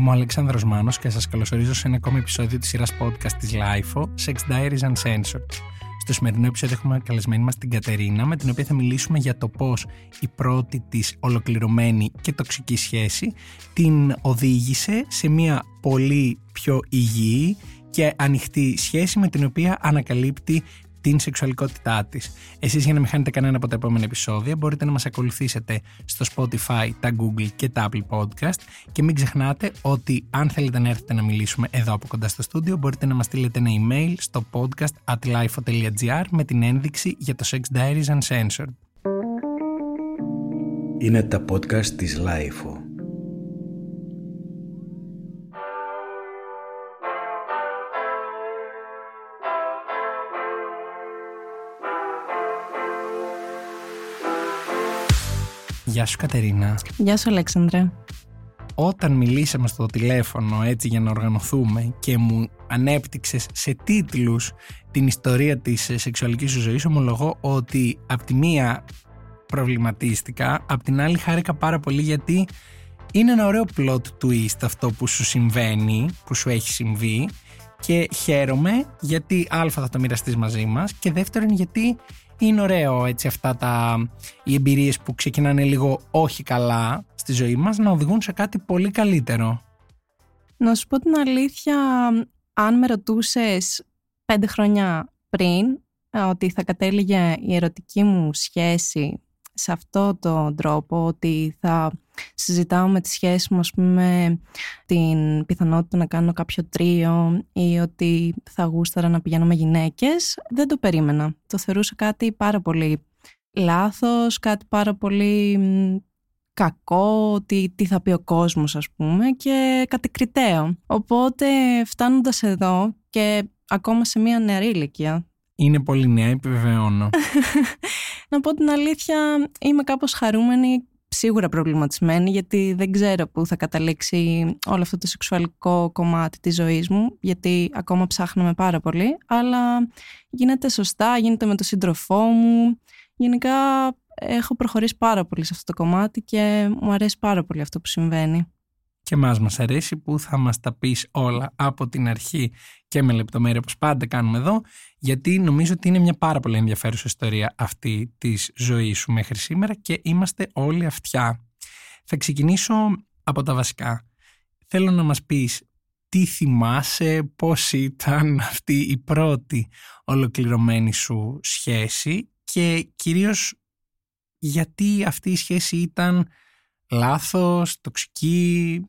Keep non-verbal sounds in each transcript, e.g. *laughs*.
Είμαι ο Αλεξάνδρος Μάνος και σας καλωσορίζω σε ένα ακόμη επεισόδιο της σειράς podcast της LIFO, Sex Diaries Uncensored. Στο σημερινό επεισόδιο έχουμε καλεσμένη μας την Κατερίνα, με την οποία θα μιλήσουμε για το πώς η πρώτη της ολοκληρωμένη και τοξική σχέση την οδήγησε σε μια πολύ πιο υγιή και ανοιχτή σχέση με την οποία ανακαλύπτει την σεξουαλικότητά της. Εσείς για να μην χάνετε κανένα από τα επόμενα επεισόδια μπορείτε να μας ακολουθήσετε στο Spotify, τα Google και τα Apple Podcast και μην ξεχνάτε ότι αν θέλετε να έρθετε να μιλήσουμε εδώ από κοντά στο στούντιο μπορείτε να μας στείλετε ένα email στο podcast at lifeo.gr με την ένδειξη για το Sex Diaries Uncensored. Είναι τα podcast της Lifeo. Γεια σου Κατερίνα. Γεια σου Αλέξανδρε. Όταν μιλήσαμε στο τηλέφωνο έτσι για να οργανωθούμε και μου ανέπτυξες σε τίτλους την ιστορία της σεξουαλικής σου ζωής ομολογώ ότι από τη μία προβληματίστηκα, απ' την άλλη χάρηκα πάρα πολύ γιατί είναι ένα ωραίο plot twist αυτό που σου συμβαίνει, που σου έχει συμβεί και χαίρομαι γιατί α θα το μοιραστείς μαζί μας και δεύτερον γιατί είναι ωραίο έτσι αυτά τα, οι εμπειρίες που ξεκινάνε λίγο όχι καλά στη ζωή μας να οδηγούν σε κάτι πολύ καλύτερο. Να σου πω την αλήθεια, αν με ρωτούσες πέντε χρόνια πριν ε, ότι θα κατέληγε η ερωτική μου σχέση σε αυτό το τρόπο, ότι θα συζητάω με τη σχέση μου, ας πούμε, την πιθανότητα να κάνω κάποιο τρίο ή ότι θα γούσταρα να πηγαίνω με γυναίκες, δεν το περίμενα. Το θεωρούσα κάτι πάρα πολύ λάθος, κάτι πάρα πολύ κακό, τι, τι θα πει ο κόσμος ας πούμε και κατηκριτέο. Οπότε φτάνοντας εδώ και ακόμα σε μια νεαρή ηλικία. Είναι πολύ νέα, επιβεβαιώνω. *laughs* να πω την αλήθεια, είμαι κάπως χαρούμενη σίγουρα προβληματισμένη γιατί δεν ξέρω πού θα καταλήξει όλο αυτό το σεξουαλικό κομμάτι της ζωής μου γιατί ακόμα ψάχνουμε πάρα πολύ αλλά γίνεται σωστά, γίνεται με τον σύντροφό μου. Γενικά έχω προχωρήσει πάρα πολύ σε αυτό το κομμάτι και μου αρέσει πάρα πολύ αυτό που συμβαίνει και μας μας αρέσει που θα μας τα πεις όλα από την αρχή και με λεπτομέρεια όπως πάντα κάνουμε εδώ γιατί νομίζω ότι είναι μια πάρα πολύ ενδιαφέρουσα ιστορία αυτή της ζωής σου μέχρι σήμερα και είμαστε όλοι αυτιά. Θα ξεκινήσω από τα βασικά. Θέλω να μας πεις τι θυμάσαι, πώς ήταν αυτή η πρώτη ολοκληρωμένη σου σχέση και κυρίως γιατί αυτή η σχέση ήταν λάθος, τοξική.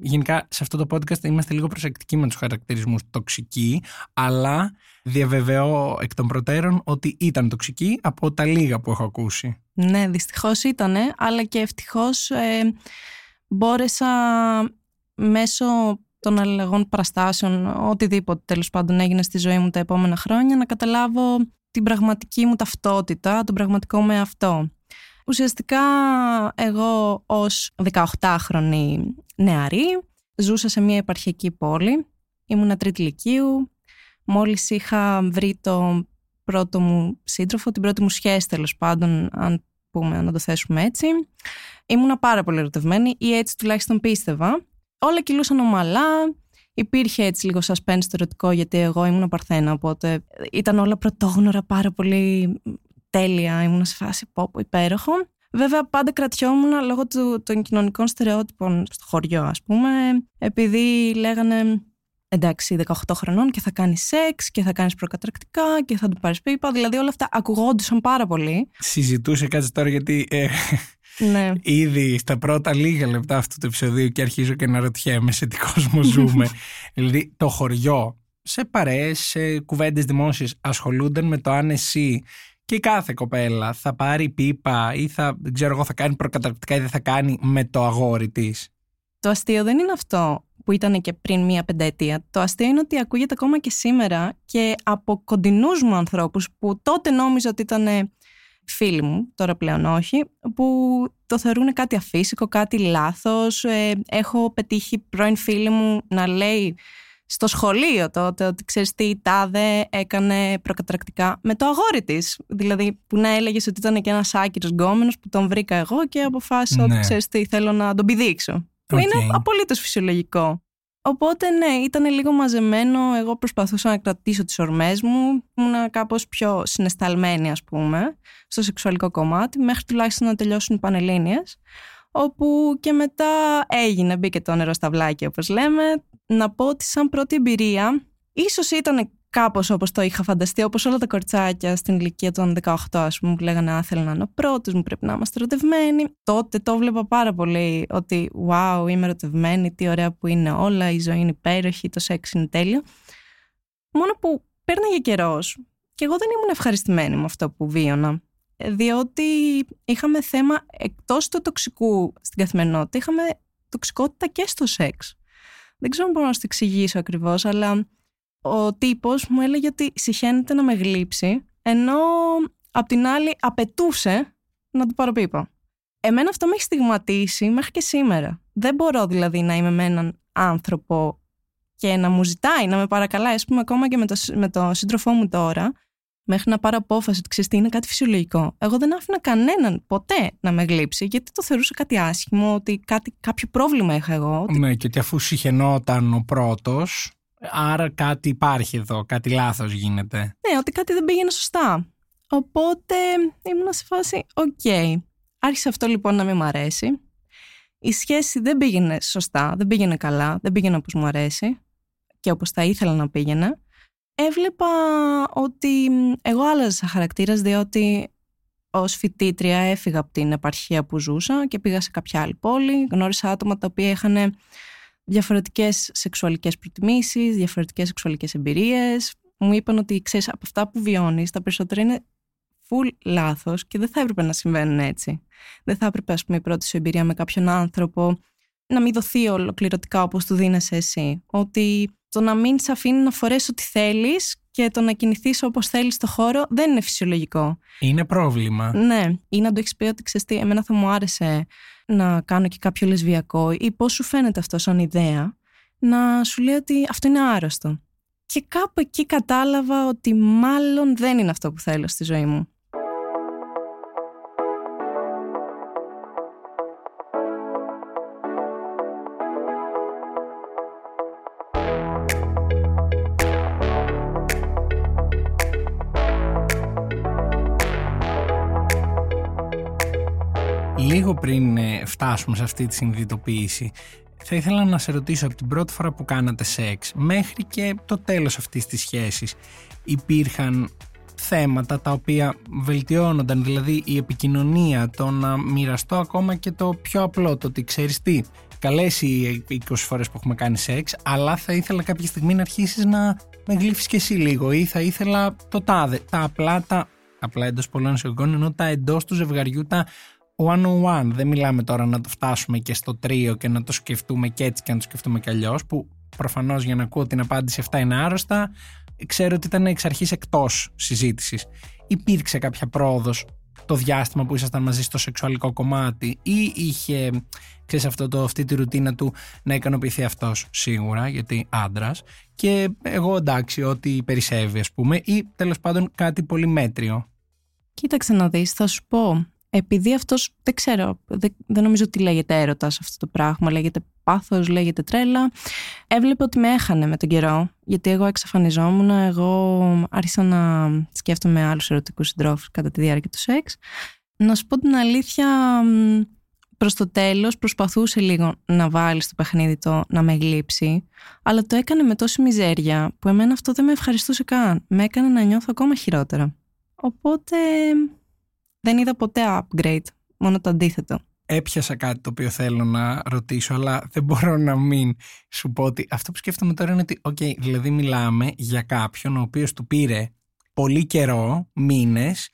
Γενικά σε αυτό το podcast είμαστε λίγο προσεκτικοί με τους χαρακτηρισμούς τοξική, αλλά διαβεβαιώ εκ των προτέρων ότι ήταν τοξική από τα λίγα που έχω ακούσει. Ναι, δυστυχώς ήταν, αλλά και ευτυχώς ε, μπόρεσα μέσω των αλλαγών παραστάσεων, οτιδήποτε τέλος πάντων έγινε στη ζωή μου τα επόμενα χρόνια, να καταλάβω την πραγματική μου ταυτότητα, τον πραγματικό με αυτό. Ουσιαστικά εγώ ως 18χρονη νεαρή ζούσα σε μια επαρχιακή πόλη. Ήμουνα τρίτη λυκείου. Μόλις είχα βρει το πρώτο μου σύντροφο, την πρώτη μου σχέση τέλος πάντων, αν πούμε, να το θέσουμε έτσι. Ήμουνα πάρα πολύ ερωτευμένη ή έτσι τουλάχιστον πίστευα. Όλα κυλούσαν ομαλά, Υπήρχε έτσι λίγο suspense στο ερωτικό γιατί εγώ ήμουν παρθένα οπότε ήταν όλα πρωτόγνωρα πάρα πολύ τέλεια, ήμουν σε φάση πόπο υπέροχο. Βέβαια, πάντα κρατιόμουν λόγω του, των κοινωνικών στερεότυπων στο χωριό, ας πούμε, επειδή λέγανε εντάξει, 18 χρονών και θα κάνεις σεξ και θα κάνεις προκατρακτικά και θα του πάρεις πίπα. Δηλαδή, όλα αυτά ακουγόντουσαν πάρα πολύ. Συζητούσε κάτι τώρα γιατί. Ε, ναι. Ήδη στα πρώτα λίγα λεπτά αυτού του επεισοδίου και αρχίζω και να ρωτιέμαι σε τι κόσμο ζούμε. *laughs* δηλαδή, το χωριό σε παρέες, σε κουβέντες δημόσιες ασχολούνταν με το αν εσύ και κάθε κοπέλα θα πάρει πίπα ή θα, δεν ξέρω εγώ, θα κάνει προκαταρκτικά ή δεν θα κάνει με το αγόρι της. Το αστείο δεν είναι αυτό που ήταν και πριν μία πενταετία. Το αστείο είναι ότι ακούγεται ακόμα και σήμερα και από κοντινούς μου ανθρώπους που τότε νόμιζα ότι ήταν φίλοι μου, τώρα πλέον όχι, που το θεωρούν κάτι αφύσικο, κάτι λάθος. Ε, έχω πετύχει πρώην φίλη μου να λέει στο σχολείο τότε ότι ξέρεις τι η τάδε έκανε προκατρακτικά με το αγόρι της. Δηλαδή που να έλεγες ότι ήταν και ένας άκυρος γκόμενος που τον βρήκα εγώ και αποφάσισα ναι. ότι ξέρεις τι θέλω να τον πηδήξω. Που είναι απολύτως φυσιολογικό. Οπότε ναι, ήταν λίγο μαζεμένο. Εγώ προσπαθούσα να κρατήσω τις ορμές μου. Ήμουν κάπως πιο συναισθαλμένη ας πούμε στο σεξουαλικό κομμάτι μέχρι τουλάχιστον να τελειώσουν οι Πανελλήνιες όπου και μετά έγινε, μπήκε το νερό στα βλάκια όπως λέμε. Να πω ότι σαν πρώτη εμπειρία ίσως ήταν κάπως όπως το είχα φανταστεί, όπως όλα τα κορτσάκια στην ηλικία των 18, ας πούμε, που λέγανε Α, να είναι ο πρώτος μου, πρέπει να είμαστε ερωτευμένοι. Τότε το βλέπα πάρα πολύ ότι Wow, είμαι ερωτευμένη, τι ωραία που είναι όλα, η ζωή είναι υπέροχη, το σεξ είναι τέλειο. Μόνο που πέρναγε καιρός και εγώ δεν ήμουν ευχαριστημένη με αυτό που βίωνα. Διότι είχαμε θέμα εκτός του τοξικού στην καθημερινότητα, είχαμε τοξικότητα και στο σεξ. Δεν ξέρω αν μπορώ να σου το εξηγήσω ακριβώς, αλλά ο τύπος μου έλεγε ότι συχαίνεται να με γλύψει, ενώ απ' την άλλη απαιτούσε να του πάρω πίπα. Εμένα αυτό με έχει στιγματίσει μέχρι και σήμερα. Δεν μπορώ δηλαδή να είμαι με έναν άνθρωπο και να μου ζητάει, να με παρακαλάει, ας πούμε, ακόμα και με το, με το σύντροφό μου τώρα, μέχρι να πάρω απόφαση ότι ξέρεις τι είναι κάτι φυσιολογικό. Εγώ δεν άφηνα κανέναν ποτέ να με γλύψει, γιατί το θεωρούσα κάτι άσχημο, ότι κάτι, κάποιο πρόβλημα είχα εγώ. Ότι... Ναι, και ότι αφού συχαινόταν ο πρώτος, Άρα κάτι υπάρχει εδώ, κάτι λάθος γίνεται. Ναι, ότι κάτι δεν πήγαινε σωστά. Οπότε ήμουν σε φάση, οκ. Άρχισε αυτό λοιπόν να μην μου αρέσει. Η σχέση δεν πήγαινε σωστά, δεν πήγαινε καλά, δεν πήγαινε όπως μου αρέσει και όπως θα ήθελα να πήγαινε. Έβλεπα ότι εγώ άλλαζα χαρακτήρας διότι ως φοιτήτρια έφυγα από την επαρχία που ζούσα και πήγα σε κάποια άλλη πόλη. Γνώρισα άτομα τα οποία είχαν διαφορετικές σεξουαλικές προτιμήσεις, διαφορετικές σεξουαλικές εμπειρίες. Μου είπαν ότι ξέρεις από αυτά που βιώνεις τα περισσότερα είναι full λάθος και δεν θα έπρεπε να συμβαίνουν έτσι. Δεν θα έπρεπε ας πούμε η πρώτη σου εμπειρία με κάποιον άνθρωπο να μην δοθεί ολοκληρωτικά όπως του δίνεσαι εσύ. Ότι το να μην σε αφήνει να φορέσεις ό,τι θέλεις και το να κινηθείς όπως θέλεις στο χώρο δεν είναι φυσιολογικό. Είναι πρόβλημα. Ναι. Ή να το έχεις πει ότι ξέρεις τι, εμένα θα μου άρεσε να κάνω και κάποιο λεσβιακό ή πώς σου φαίνεται αυτό σαν ιδέα, να σου λέει ότι αυτό είναι άρρωστο. Και κάπου εκεί κατάλαβα ότι μάλλον δεν είναι αυτό που θέλω στη ζωή μου. Φτάσουμε σε αυτή τη συνειδητοποίηση, θα ήθελα να σε ρωτήσω από την πρώτη φορά που κάνατε σεξ μέχρι και το τέλος αυτής της σχέσης υπήρχαν θέματα τα οποία βελτιώνονταν, δηλαδή η επικοινωνία, το να μοιραστώ ακόμα και το πιο απλό, το ότι ξέρεις τι, καλές οι 20 φορές που έχουμε κάνει σεξ, αλλά θα ήθελα κάποια στιγμή να αρχίσεις να με γλύφεις και εσύ λίγο ή θα ήθελα το τάδε, τα απλά, τα απλά εντός πολλών εισαγωγικών, ενώ τα εντός του ζευγαριού, τα one-on-one. Δεν μιλάμε τώρα να το φτάσουμε και στο τρίο και να το σκεφτούμε και έτσι και να το σκεφτούμε και αλλιώς. Που προφανώς για να ακούω την απάντηση αυτά είναι άρρωστα. Ξέρω ότι ήταν εξ αρχής εκτός συζήτησης. Υπήρξε κάποια πρόοδος το διάστημα που ήσασταν μαζί στο σεξουαλικό κομμάτι ή είχε, ξέρεις αυτό το, αυτή τη ρουτίνα του να ικανοποιηθεί αυτός σίγουρα γιατί άντρας. και εγώ εντάξει ότι περισσεύει ας πούμε ή τέλος πάντων κάτι πολύ μέτριο. Κοίταξε να δεις, θα σου πω επειδή αυτός, δεν ξέρω, δεν, δεν νομίζω ότι λέγεται έρωτας αυτό το πράγμα, λέγεται πάθος, λέγεται τρέλα. Έβλεπε ότι με έχανε με τον καιρό, γιατί εγώ εξαφανιζόμουν, εγώ άρχισα να σκέφτομαι άλλους ερωτικούς συντρόφους κατά τη διάρκεια του σεξ. Να σου πω την αλήθεια, προς το τέλος προσπαθούσε λίγο να βάλει στο παιχνίδι το να με γλύψει, αλλά το έκανε με τόση μιζέρια που εμένα αυτό δεν με ευχαριστούσε καν. Με έκανε να νιώθω ακόμα χειρότερα. Οπότε δεν είδα ποτέ upgrade, μόνο το αντίθετο. Έπιασα κάτι το οποίο θέλω να ρωτήσω, αλλά δεν μπορώ να μην σου πω ότι αυτό που σκέφτομαι τώρα είναι ότι, OK, δηλαδή μιλάμε για κάποιον ο οποίος του πήρε πολύ καιρό, μήνες,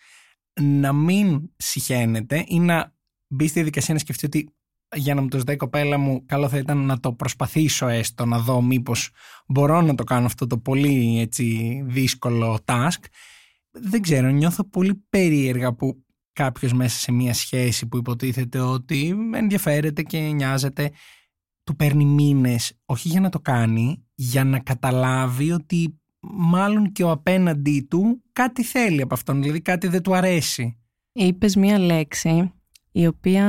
να μην συχαίνεται ή να μπει στη διαδικασία να σκεφτεί ότι για να μου το ζητάει η κοπέλα μου, καλό θα ήταν να το προσπαθήσω έστω, να δω μήπως μπορώ να το κάνω αυτό το πολύ έτσι, δύσκολο task. Δεν ξέρω, νιώθω πολύ περίεργα που κάποιος μέσα σε μια σχέση που υποτίθεται ότι ενδιαφέρεται και νοιάζεται του παίρνει μήνες όχι για να το κάνει για να καταλάβει ότι μάλλον και ο απέναντί του κάτι θέλει από αυτόν δηλαδή κάτι δεν του αρέσει Είπες μια λέξη η οποία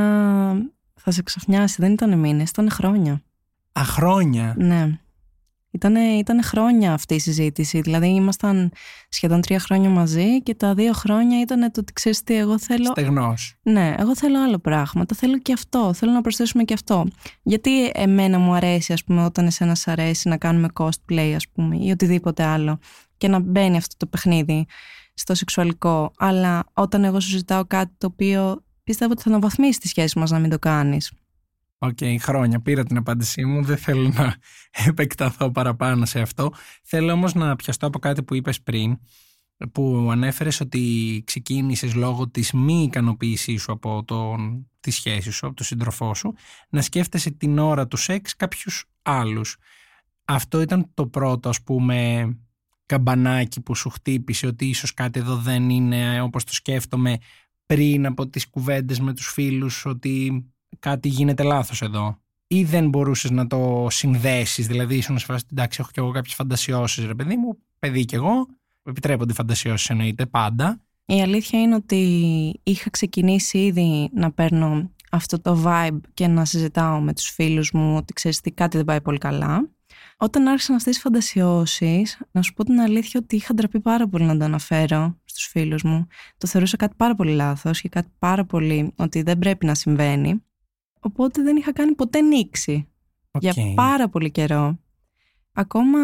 Θα σε ξαφνιάσει, δεν ήταν μήνες, ήταν χρόνια. Αχρόνια. Ναι. Ήταν ήτανε χρόνια αυτή η συζήτηση. Δηλαδή, ήμασταν σχεδόν τρία χρόνια μαζί και τα δύο χρόνια ήταν το ότι ξέρεις τι, εγώ θέλω. Στεγνός. Ναι, εγώ θέλω άλλο πράγμα. Το θέλω και αυτό. Θέλω να προσθέσουμε και αυτό. Γιατί εμένα μου αρέσει, ας πούμε, όταν εσένα σ' αρέσει να κάνουμε cosplay, ας πούμε, ή οτιδήποτε άλλο, και να μπαίνει αυτό το παιχνίδι στο σεξουαλικό. Αλλά όταν εγώ σου ζητάω κάτι το οποίο πιστεύω ότι θα αναβαθμίσει τη σχέση μας να μην το κάνεις. OK, okay, χρόνια πήρα την απάντησή μου. Δεν θέλω να *laughs* επεκταθώ παραπάνω σε αυτό. Θέλω όμως να πιαστώ από κάτι που είπες πριν, που ανέφερες ότι ξεκίνησες λόγω της μη ικανοποίησής σου από τον, της σχέσης σου, από τον σύντροφό σου, να σκέφτεσαι την ώρα του σεξ κάποιους άλλους. Αυτό ήταν το πρώτο, ας πούμε, καμπανάκι που σου χτύπησε ότι ίσως κάτι εδώ δεν είναι όπως το σκέφτομαι πριν από τις κουβέντες με τους φίλους ότι κάτι γίνεται λάθος εδώ ή δεν μπορούσες να το συνδέσεις, δηλαδή ήσουν σε φάση εντάξει έχω και εγώ κάποιες φαντασιώσεις ρε παιδί μου, παιδί κι εγώ, επιτρέπονται φαντασιώσεις εννοείται πάντα. Η αλήθεια είναι ότι είχα ξεκινήσει ήδη να παίρνω αυτό το vibe και να συζητάω με τους φίλους μου ότι ξέρεις τι κάτι δεν πάει πολύ καλά. Όταν άρχισαν αυτές τις φαντασιώσεις, να σου πω την αλήθεια ότι είχα ντραπεί πάρα πολύ να το αναφέρω στους φίλους μου. Το θεωρούσα κάτι πάρα πολύ λάθος και κάτι πάρα πολύ ότι δεν πρέπει να συμβαίνει. Οπότε δεν είχα κάνει ποτέ νήξη για πάρα πολύ καιρό. Ακόμα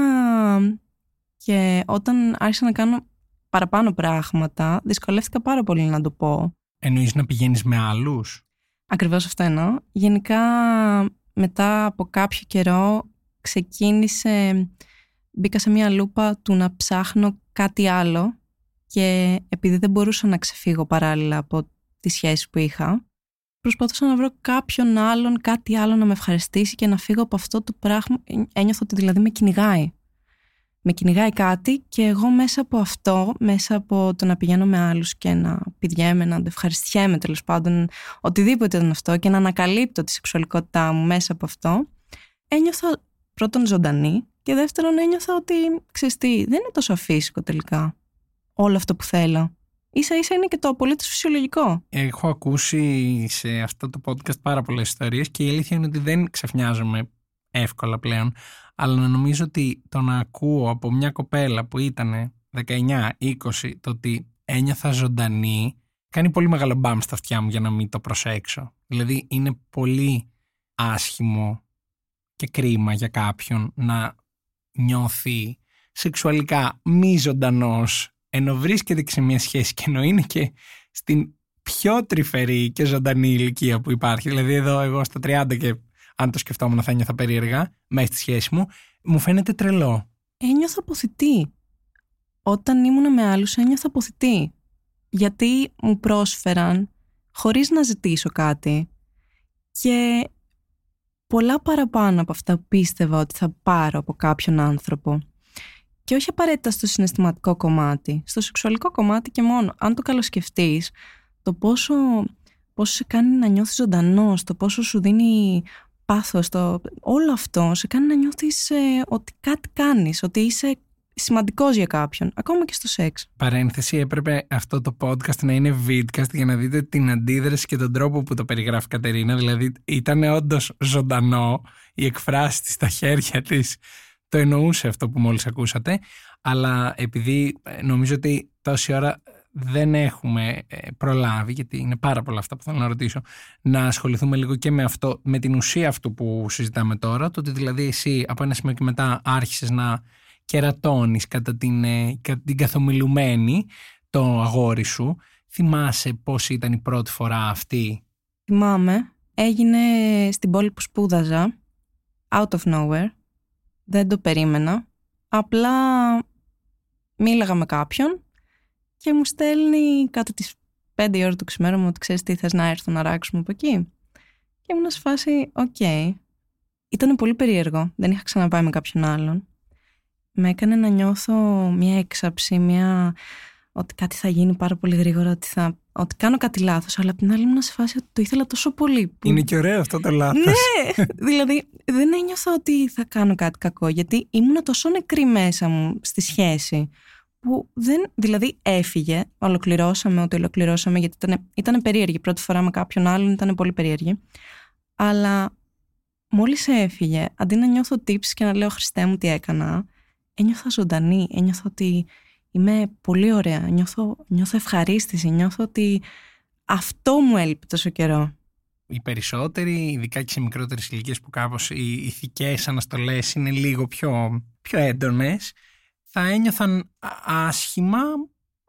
και όταν άρχισα να κάνω παραπάνω πράγματα, δυσκολεύτηκα πάρα πολύ να το πω. Εννοείς να πηγαίνεις με άλλους; Ακριβώς αυτό εννοώ. Γενικά μετά από κάποιο καιρό ξεκίνησε, μπήκα σε μια λούπα του να ψάχνω κάτι άλλο και επειδή δεν μπορούσα να ξεφύγω παράλληλα από τη σχέση που είχα, προσπαθούσα να βρω κάποιον άλλον, κάτι άλλο να με ευχαριστήσει και να φύγω από αυτό το πράγμα. Ένιωθα ότι δηλαδή με κυνηγάει. Με κυνηγάει κάτι και εγώ μέσα από αυτό, μέσα από το να πηγαίνω με άλλους και να πηδιέμαι, να ευχαριστιέμαι τέλος πάντων, οτιδήποτε ήταν αυτό και να ανακαλύπτω τη σεξουαλικότητά μου μέσα από αυτό, ένιωθα πρώτον ζωντανή και δεύτερον ένιωθα ότι, ξέρεις τι, δεν είναι τόσο αφύσικο τελικά όλο αυτό που θέλω ίσα ίσα είναι και το απολύτως φυσιολογικό. Έχω ακούσει σε αυτό το podcast πάρα πολλές ιστορίες και η αλήθεια είναι ότι δεν ξαφνιάζομαι εύκολα πλέον. Αλλά να νομίζω ότι το να ακούω από μια κοπέλα που ήταν 19-20 το ότι ένιωθα ζωντανή κάνει πολύ μεγάλο μπαμ στα αυτιά μου για να μην το προσέξω. Δηλαδή είναι πολύ άσχημο και κρίμα για κάποιον να νιώθει σεξουαλικά μη ζωντανός ενώ βρίσκεται και σε μια σχέση και ενώ είναι και στην πιο τρυφερή και ζωντανή ηλικία που υπάρχει. Δηλαδή, εδώ εγώ στα 30 και αν το σκεφτόμουν θα νιώθα περίεργα μέσα στη σχέση μου, μου φαίνεται τρελό. Ένιωθα αποθητή. Όταν ήμουν με άλλους ένιωθα αποθητή. Γιατί μου πρόσφεραν χωρίς να ζητήσω κάτι και πολλά παραπάνω από αυτά που πίστευα ότι θα πάρω από κάποιον άνθρωπο. Και όχι απαραίτητα στο συναισθηματικό κομμάτι, στο σεξουαλικό κομμάτι και μόνο. Αν το καλοσκεφτείς, το πόσο, πόσο σε κάνει να νιώθεις ζωντανός, το πόσο σου δίνει πάθος, το, όλο αυτό σε κάνει να νιώθεις ε, ότι κάτι κάνεις, ότι είσαι σημαντικός για κάποιον, ακόμα και στο σεξ. Παρένθεση, έπρεπε αυτό το podcast να είναι vidcast για να δείτε την αντίδραση και τον τρόπο που το περιγράφει η Κατερίνα. Δηλαδή ήταν όντως ζωντανό, η εκφράση της, τα χέρια της το εννοούσε αυτό που μόλις ακούσατε, αλλά επειδή ε, νομίζω ότι τόση ώρα δεν έχουμε ε, προλάβει, γιατί είναι πάρα πολλά αυτά που θέλω να ρωτήσω, να ασχοληθούμε λίγο και με αυτό, με την ουσία αυτού που συζητάμε τώρα, το ότι δηλαδή εσύ από ένα σημείο και μετά άρχισες να κερατώνεις κατά την, ε, κατά την καθομιλουμένη το αγόρι σου. Θυμάσαι πώς ήταν η πρώτη φορά αυτή; Θυμάμαι. Έγινε στην πόλη που σπούδαζα, out of nowhere δεν το περίμενα. Απλά μίλαγα με κάποιον και μου στέλνει κάτω τις 5 ώρα του ξημέρωμα ότι ξέρεις τι θες να έρθω να αράξουμε από εκεί. Και ήμουν σε φάση, OK. Okay. Ήταν πολύ περίεργο, δεν είχα ξαναπάει με κάποιον άλλον. Με έκανε να νιώθω μια έξαψη, μια ότι κάτι θα γίνει πάρα πολύ γρήγορα, ότι, θα, ότι κάνω κάτι λάθος, αλλά απ' την άλλη ήμουν σε φάση ότι το ήθελα τόσο πολύ. Που... Είναι και ωραίο αυτό το λάθος. Ναι, *laughs* δηλαδή δεν ένιωθα ότι θα κάνω κάτι κακό, γιατί ήμουν τόσο νεκρή μέσα μου στη σχέση, που δεν, δηλαδή έφυγε, ολοκληρώσαμε ό,τι ολοκληρώσαμε, γιατί ήταν, ήταν περίεργη. Πρώτη φορά με κάποιον άλλον ήταν πολύ περίεργη. Αλλά μόλις έφυγε, αντί να νιώθω tips και να λέω Χριστέ μου τι έκανα, ένιωθα ζωντανή, ένιωθα ότι είμαι πολύ ωραία, νιώθω, νιώθω ευχαρίστηση, νιώθω ότι αυτό μου έλειπε τόσο καιρό. Οι περισσότεροι, ειδικά και σε μικρότερες ηλικίες που κάπως οι ηθικές αναστολές είναι λίγο πιο, πιο έντονες, θα ένιωθαν άσχημα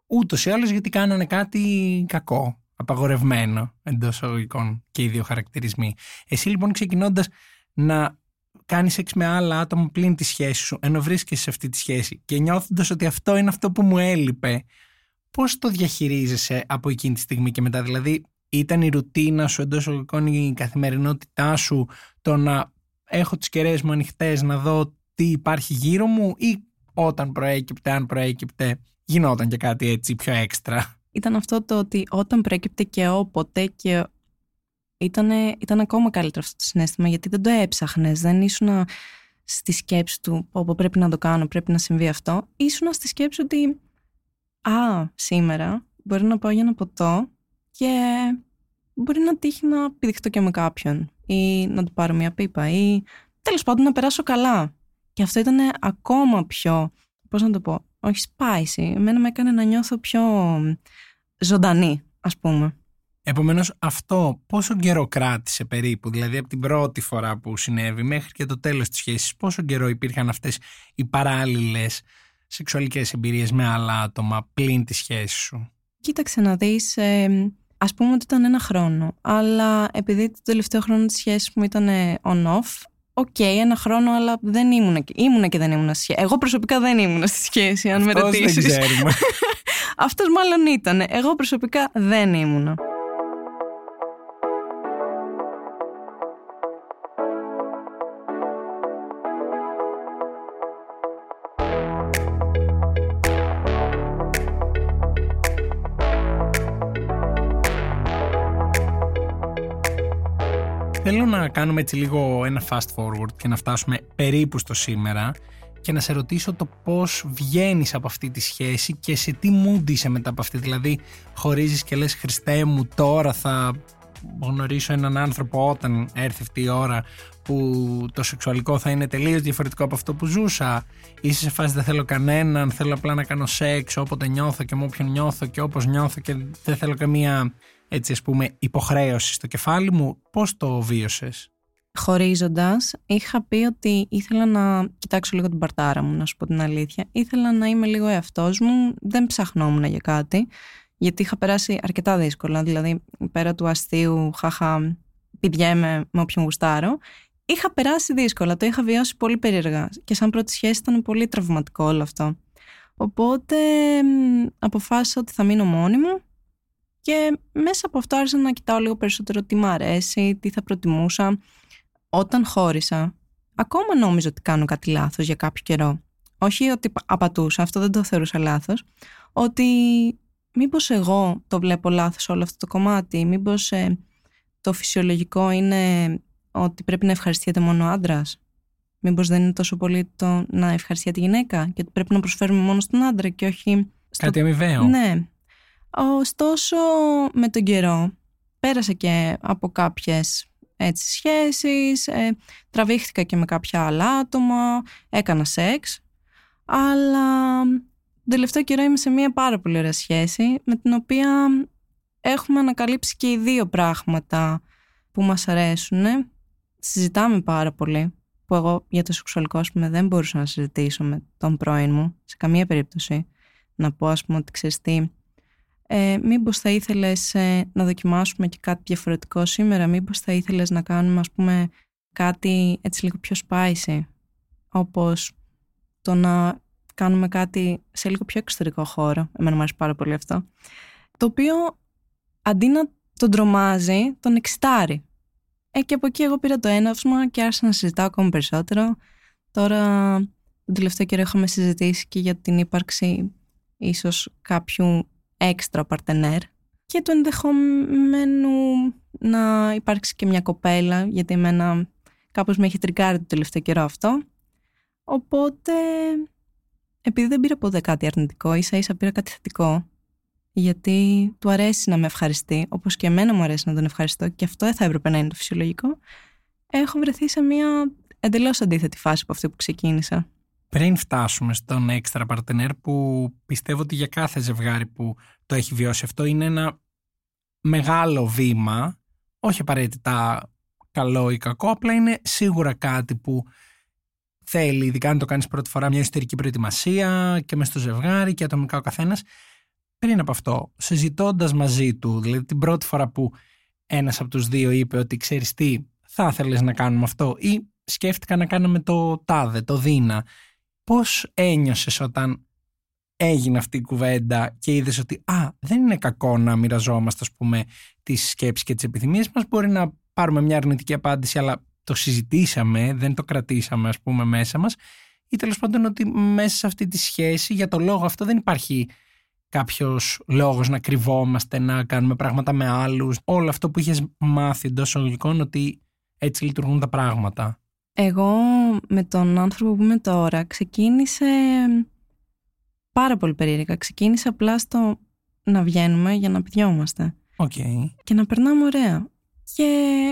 ούτως ή άλλως γιατί κάνανε κάτι κακό, απαγορευμένο εντός εισαγωγικών και οι δύο χαρακτηρισμοί. Εσύ λοιπόν ξεκινώντας να κάνεις σεξ με άλλα άτομα πλην τη σχέση σου, ενώ βρίσκεσαι σε αυτή τη σχέση και νιώθοντας ότι αυτό είναι αυτό που μου έλειπε, πώς το διαχειρίζεσαι από εκείνη τη στιγμή και μετά; Δηλαδή, ήταν η ρουτίνα σου εντός εισαγωγικών, η καθημερινότητά σου, το να έχω τις κεραίες μου ανοιχτές, να δω τι υπάρχει γύρω μου, ή όταν προέκυπτε, αν προέκυπτε, γινόταν και κάτι έτσι πιο έξτρα; Ήταν αυτό το ότι όταν προέκυπτε και όποτε και ήταν, ήταν ακόμα καλύτερο αυτό το συνέστημα γιατί δεν το έψαχνες, δεν ήσουν στη σκέψη του όπου πρέπει να το κάνω, πρέπει να συμβεί αυτό. Ήσουν στη σκέψη ότι α, σήμερα μπορεί να πάω για ένα ποτό και μπορεί να τύχει να πηδηχτώ και με κάποιον ή να του πάρω μια πίπα ή τέλος πάντων να περάσω καλά. Και αυτό ήταν ακόμα πιο, πώς να το πω, όχι spicy. Εμένα με έκανε να νιώθω πιο ζωντανή, ας πούμε. Επομένως, αυτό πόσο καιρό κράτησε περίπου, δηλαδή από την πρώτη φορά που συνέβη μέχρι και το τέλος της σχέσης, πόσο καιρό υπήρχαν αυτές οι παράλληλες σεξουαλικές εμπειρίες με άλλα άτομα πλην της σχέσης σου; Κοίταξε να δεις. Ε, Ας πούμε ότι ήταν ένα χρόνο. Αλλά επειδή το τελευταίο χρόνο της σχέσης μου ήταν on-off, OK, okay, ένα χρόνο, αλλά δεν ήμουν. Ήμουνα και δεν ήμουν στη σχέση. Εγώ προσωπικά δεν ήμουν στη σχέση, αν Αυτός με ρωτήσεις. Δεν ξέρουμε. Αυτός μάλλον ήταν. Εγώ προσωπικά δεν ήμουνα. *laughs* Θέλω να κάνουμε έτσι λίγο ένα fast forward και να φτάσουμε περίπου στο σήμερα και να σε ρωτήσω το πώς βγαίνεις από αυτή τη σχέση και σε τι mood είσαι μετά από αυτή. Δηλαδή χωρίζεις και λες Χριστέ μου τώρα θα γνωρίσω έναν άνθρωπο όταν έρθει αυτή η ώρα που το σεξουαλικό θα είναι τελείως διαφορετικό από αυτό που ζούσα. Είσαι σε φάση δεν θέλω κανέναν, θέλω απλά να κάνω σεξ όποτε νιώθω και με όποιον νιώθω και όπως νιώθω και δεν θέλω καμία έτσι ας πούμε υποχρέωση στο κεφάλι μου. Πώς το βίωσες; Χωρίζοντας, είχα πει ότι ήθελα να κοιτάξω λίγο την παρτάρα μου, να σου πω την αλήθεια. Ήθελα να είμαι λίγο εαυτός μου, δεν ψαχνόμουν για κάτι, γιατί είχα περάσει αρκετά δύσκολα, δηλαδή πέρα του αστείου, χαχα, πηδιέμαι με όποιον γουστάρω. Είχα περάσει δύσκολα, το είχα βιώσει πολύ περίεργα και σαν πρώτη σχέση ήταν πολύ τραυματικό όλο αυτό. Οπότε αποφάσισα ότι θα μείνω μόνη μου και μέσα από αυτό άρχισα να κοιτάω λίγο περισσότερο τι μου αρέσει, τι θα προτιμούσα. Όταν χώρισα, ακόμα νόμιζα ότι κάνω κάτι λάθος για κάποιο καιρό. Όχι ότι απατούσα, αυτό δεν το θεωρούσα λάθος. Ότι μήπως εγώ το βλέπω λάθος όλο αυτό το κομμάτι, μήπως ε, το φυσιολογικό είναι ότι πρέπει να ευχαριστιέται μόνο ο άντρας. Μήπως δεν είναι τόσο πολύ το να ευχαριστιέται τη γυναίκα και ότι πρέπει να προσφέρουμε μόνο στον άντρα και όχι. Στο... Κάτι αμοιβαίο. Ναι. Ωστόσο, με τον καιρό πέρασα και από κάποιες έτσι, σχέσεις, ε, τραβήχθηκα και με κάποια άλλα άτομα, έκανα σεξ, αλλά τον τελευταίο καιρό είμαι σε μια πάρα πολύ ωραία σχέση με την οποία έχουμε ανακαλύψει και οι δύο πράγματα που μας αρέσουν. Συζητάμε πάρα πολύ, που εγώ για το σεξουαλικό πούμε, δεν μπορούσα να συζητήσω με τον πρώην μου σε καμία περίπτωση. Να πω ας πούμε ότι ξέρεις τι, ε, μήπως θα ήθελες ε, να δοκιμάσουμε και κάτι διαφορετικό σήμερα, μήπως θα ήθελες να κάνουμε ας πούμε κάτι έτσι λίγο πιο spicy, όπως το να κάνουμε κάτι σε λίγο πιο εξωτερικό χώρο, εμένα μου αρέσει πάρα πολύ αυτό, το οποίο αντί να τον τρομάζει, τον εξητάρει. Ε, και από εκεί εγώ πήρα το έναυσμα και άρχισα να συζητάω ακόμα περισσότερο. Τώρα, τον τελευταίο καιρό είχαμε συζητήσει και για την ύπαρξη ίσως κάποιου έξτρα παρτενέρ και του ενδεχομένου να υπάρξει και μια κοπέλα γιατί εμένα κάπως με έχει τρικάρει το τελευταίο καιρό αυτό οπότε επειδή δεν πήρα ποτέ κάτι αρνητικό ίσα ίσα πήρα κάτι θετικό γιατί του αρέσει να με ευχαριστεί, όπως και εμένα μου αρέσει να τον ευχαριστώ και αυτό θα έπρεπε να είναι το φυσιολογικό, έχω βρεθεί σε μια εντελώς αντίθετη φάση από αυτή που ξεκίνησα. Πριν φτάσουμε στον έξτρα παρτενέρ που πιστεύω ότι για κάθε ζευγάρι που το έχει βιώσει αυτό είναι ένα μεγάλο βήμα, όχι απαραίτητα καλό ή κακό, απλά είναι σίγουρα κάτι που θέλει, ειδικά αν το κάνεις πρώτη φορά, μια ιστορική προετοιμασία και μέσα στο ζευγάρι και ατομικά ο καθένας. Πριν από αυτό, συζητώντας μαζί του, δηλαδή την πρώτη φορά που ένας από τους δύο είπε ότι ξέρεις τι, θα ήθελες να κάνουμε αυτό ή σκέφτηκα να κάνουμε το τάδε, το δίνα. Πώς ένιωσες όταν έγινε αυτή η κουβέντα και είδες ότι α, δεν είναι κακό να μοιραζόμαστε ας πούμε τις σκέψεις και τις επιθυμίες μας μπορεί να πάρουμε μια αρνητική απάντηση αλλά το συζητήσαμε, δεν το κρατήσαμε ας πούμε μέσα μας ή τέλος πάντων ότι μέσα σε αυτή τη σχέση για το λόγο αυτό δεν υπάρχει κάποιος λόγος να κρυβόμαστε, να κάνουμε πράγματα με άλλους όλο αυτό που είχες μάθει εντός εισαγωγικών ότι έτσι λειτουργούν τα πράγματα. Εγώ με τον άνθρωπο που είμαι τώρα ξεκίνησε πάρα πολύ περίεργα. Ξεκίνησε απλά στο να βγαίνουμε για να πηδιόμαστε. Okay. Και να περνάμε ωραία. Και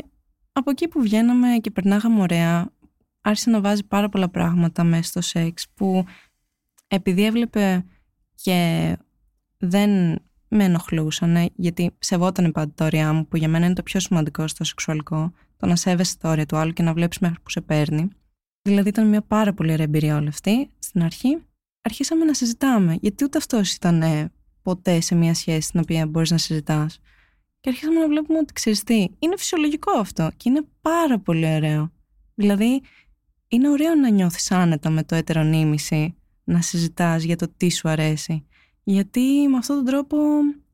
από εκεί που βγαίναμε και περνάγαμε ωραία, άρχισε να βάζει πάρα πολλά πράγματα μέσα στο σεξ που επειδή έβλεπε και δεν με ενοχλούσαν, γιατί σεβόταν πάντα τα όρια μου, που για μένα είναι το πιο σημαντικό στο σεξουαλικό, το να σέβεσαι τα όρια του άλλου και να βλέπεις μέχρι που σε παίρνει. Δηλαδή ήταν μια πάρα πολύ ωραία εμπειρία όλη αυτή στην αρχή αρχίσαμε να συζητάμε. Γιατί ούτε αυτός ήταν ε, ποτέ σε μια σχέση στην οποία μπορείς να συζητάς. Και αρχίσαμε να βλέπουμε ότι ξέρεις τι, είναι φυσιολογικό αυτό και είναι πάρα πολύ ωραίο. Δηλαδή, είναι ωραίο να νιώθεις άνετα με το ετερονίμηση, να συζητάς για το τι σου αρέσει. Γιατί με αυτόν τον τρόπο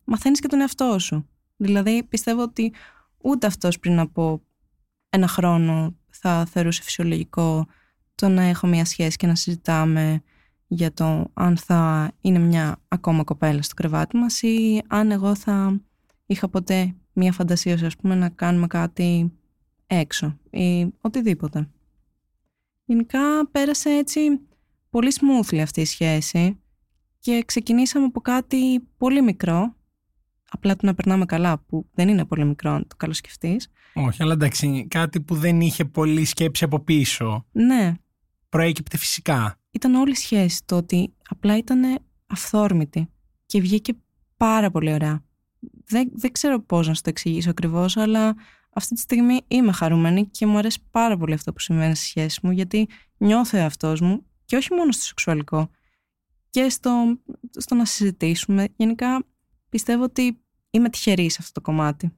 μαθαίνεις και τον εαυτό σου. Δηλαδή, πιστεύω ότι ούτε αυτός πριν από ένα χρόνο θα θεωρούσε φυσιολογικό το να έχω μια σχέση και να συζητάμε για το αν θα είναι μια ακόμα κοπέλα στο κρεβάτι μας ή αν εγώ θα είχα ποτέ μια φαντασία ας πούμε να κάνουμε κάτι έξω ή οτιδήποτε. Γενικά πέρασε έτσι πολύ smoothly αυτή η σχέση και ξεκινήσαμε από κάτι πολύ μικρό απλά το να περνάμε καλά που δεν είναι πολύ μικρό αν το καλοσκεφτείς. Όχι, αλλά εντάξει, κάτι που δεν είχε πολύ σκέψη από πίσω. Ναι. Προέκυπτε φυσικά ήταν όλη η σχέση το ότι απλά ήταν αυθόρμητη και βγήκε πάρα πολύ ωραία. Δεν, δεν ξέρω πώς να σου το εξηγήσω ακριβώς, αλλά αυτή τη στιγμή είμαι χαρούμενη και μου αρέσει πάρα πολύ αυτό που συμβαίνει στη σχέση μου, γιατί νιώθω εαυτός μου και όχι μόνο στο σεξουαλικό, και στο, στο να συζητήσουμε. Γενικά πιστεύω ότι είμαι τυχερή σε αυτό το κομμάτι.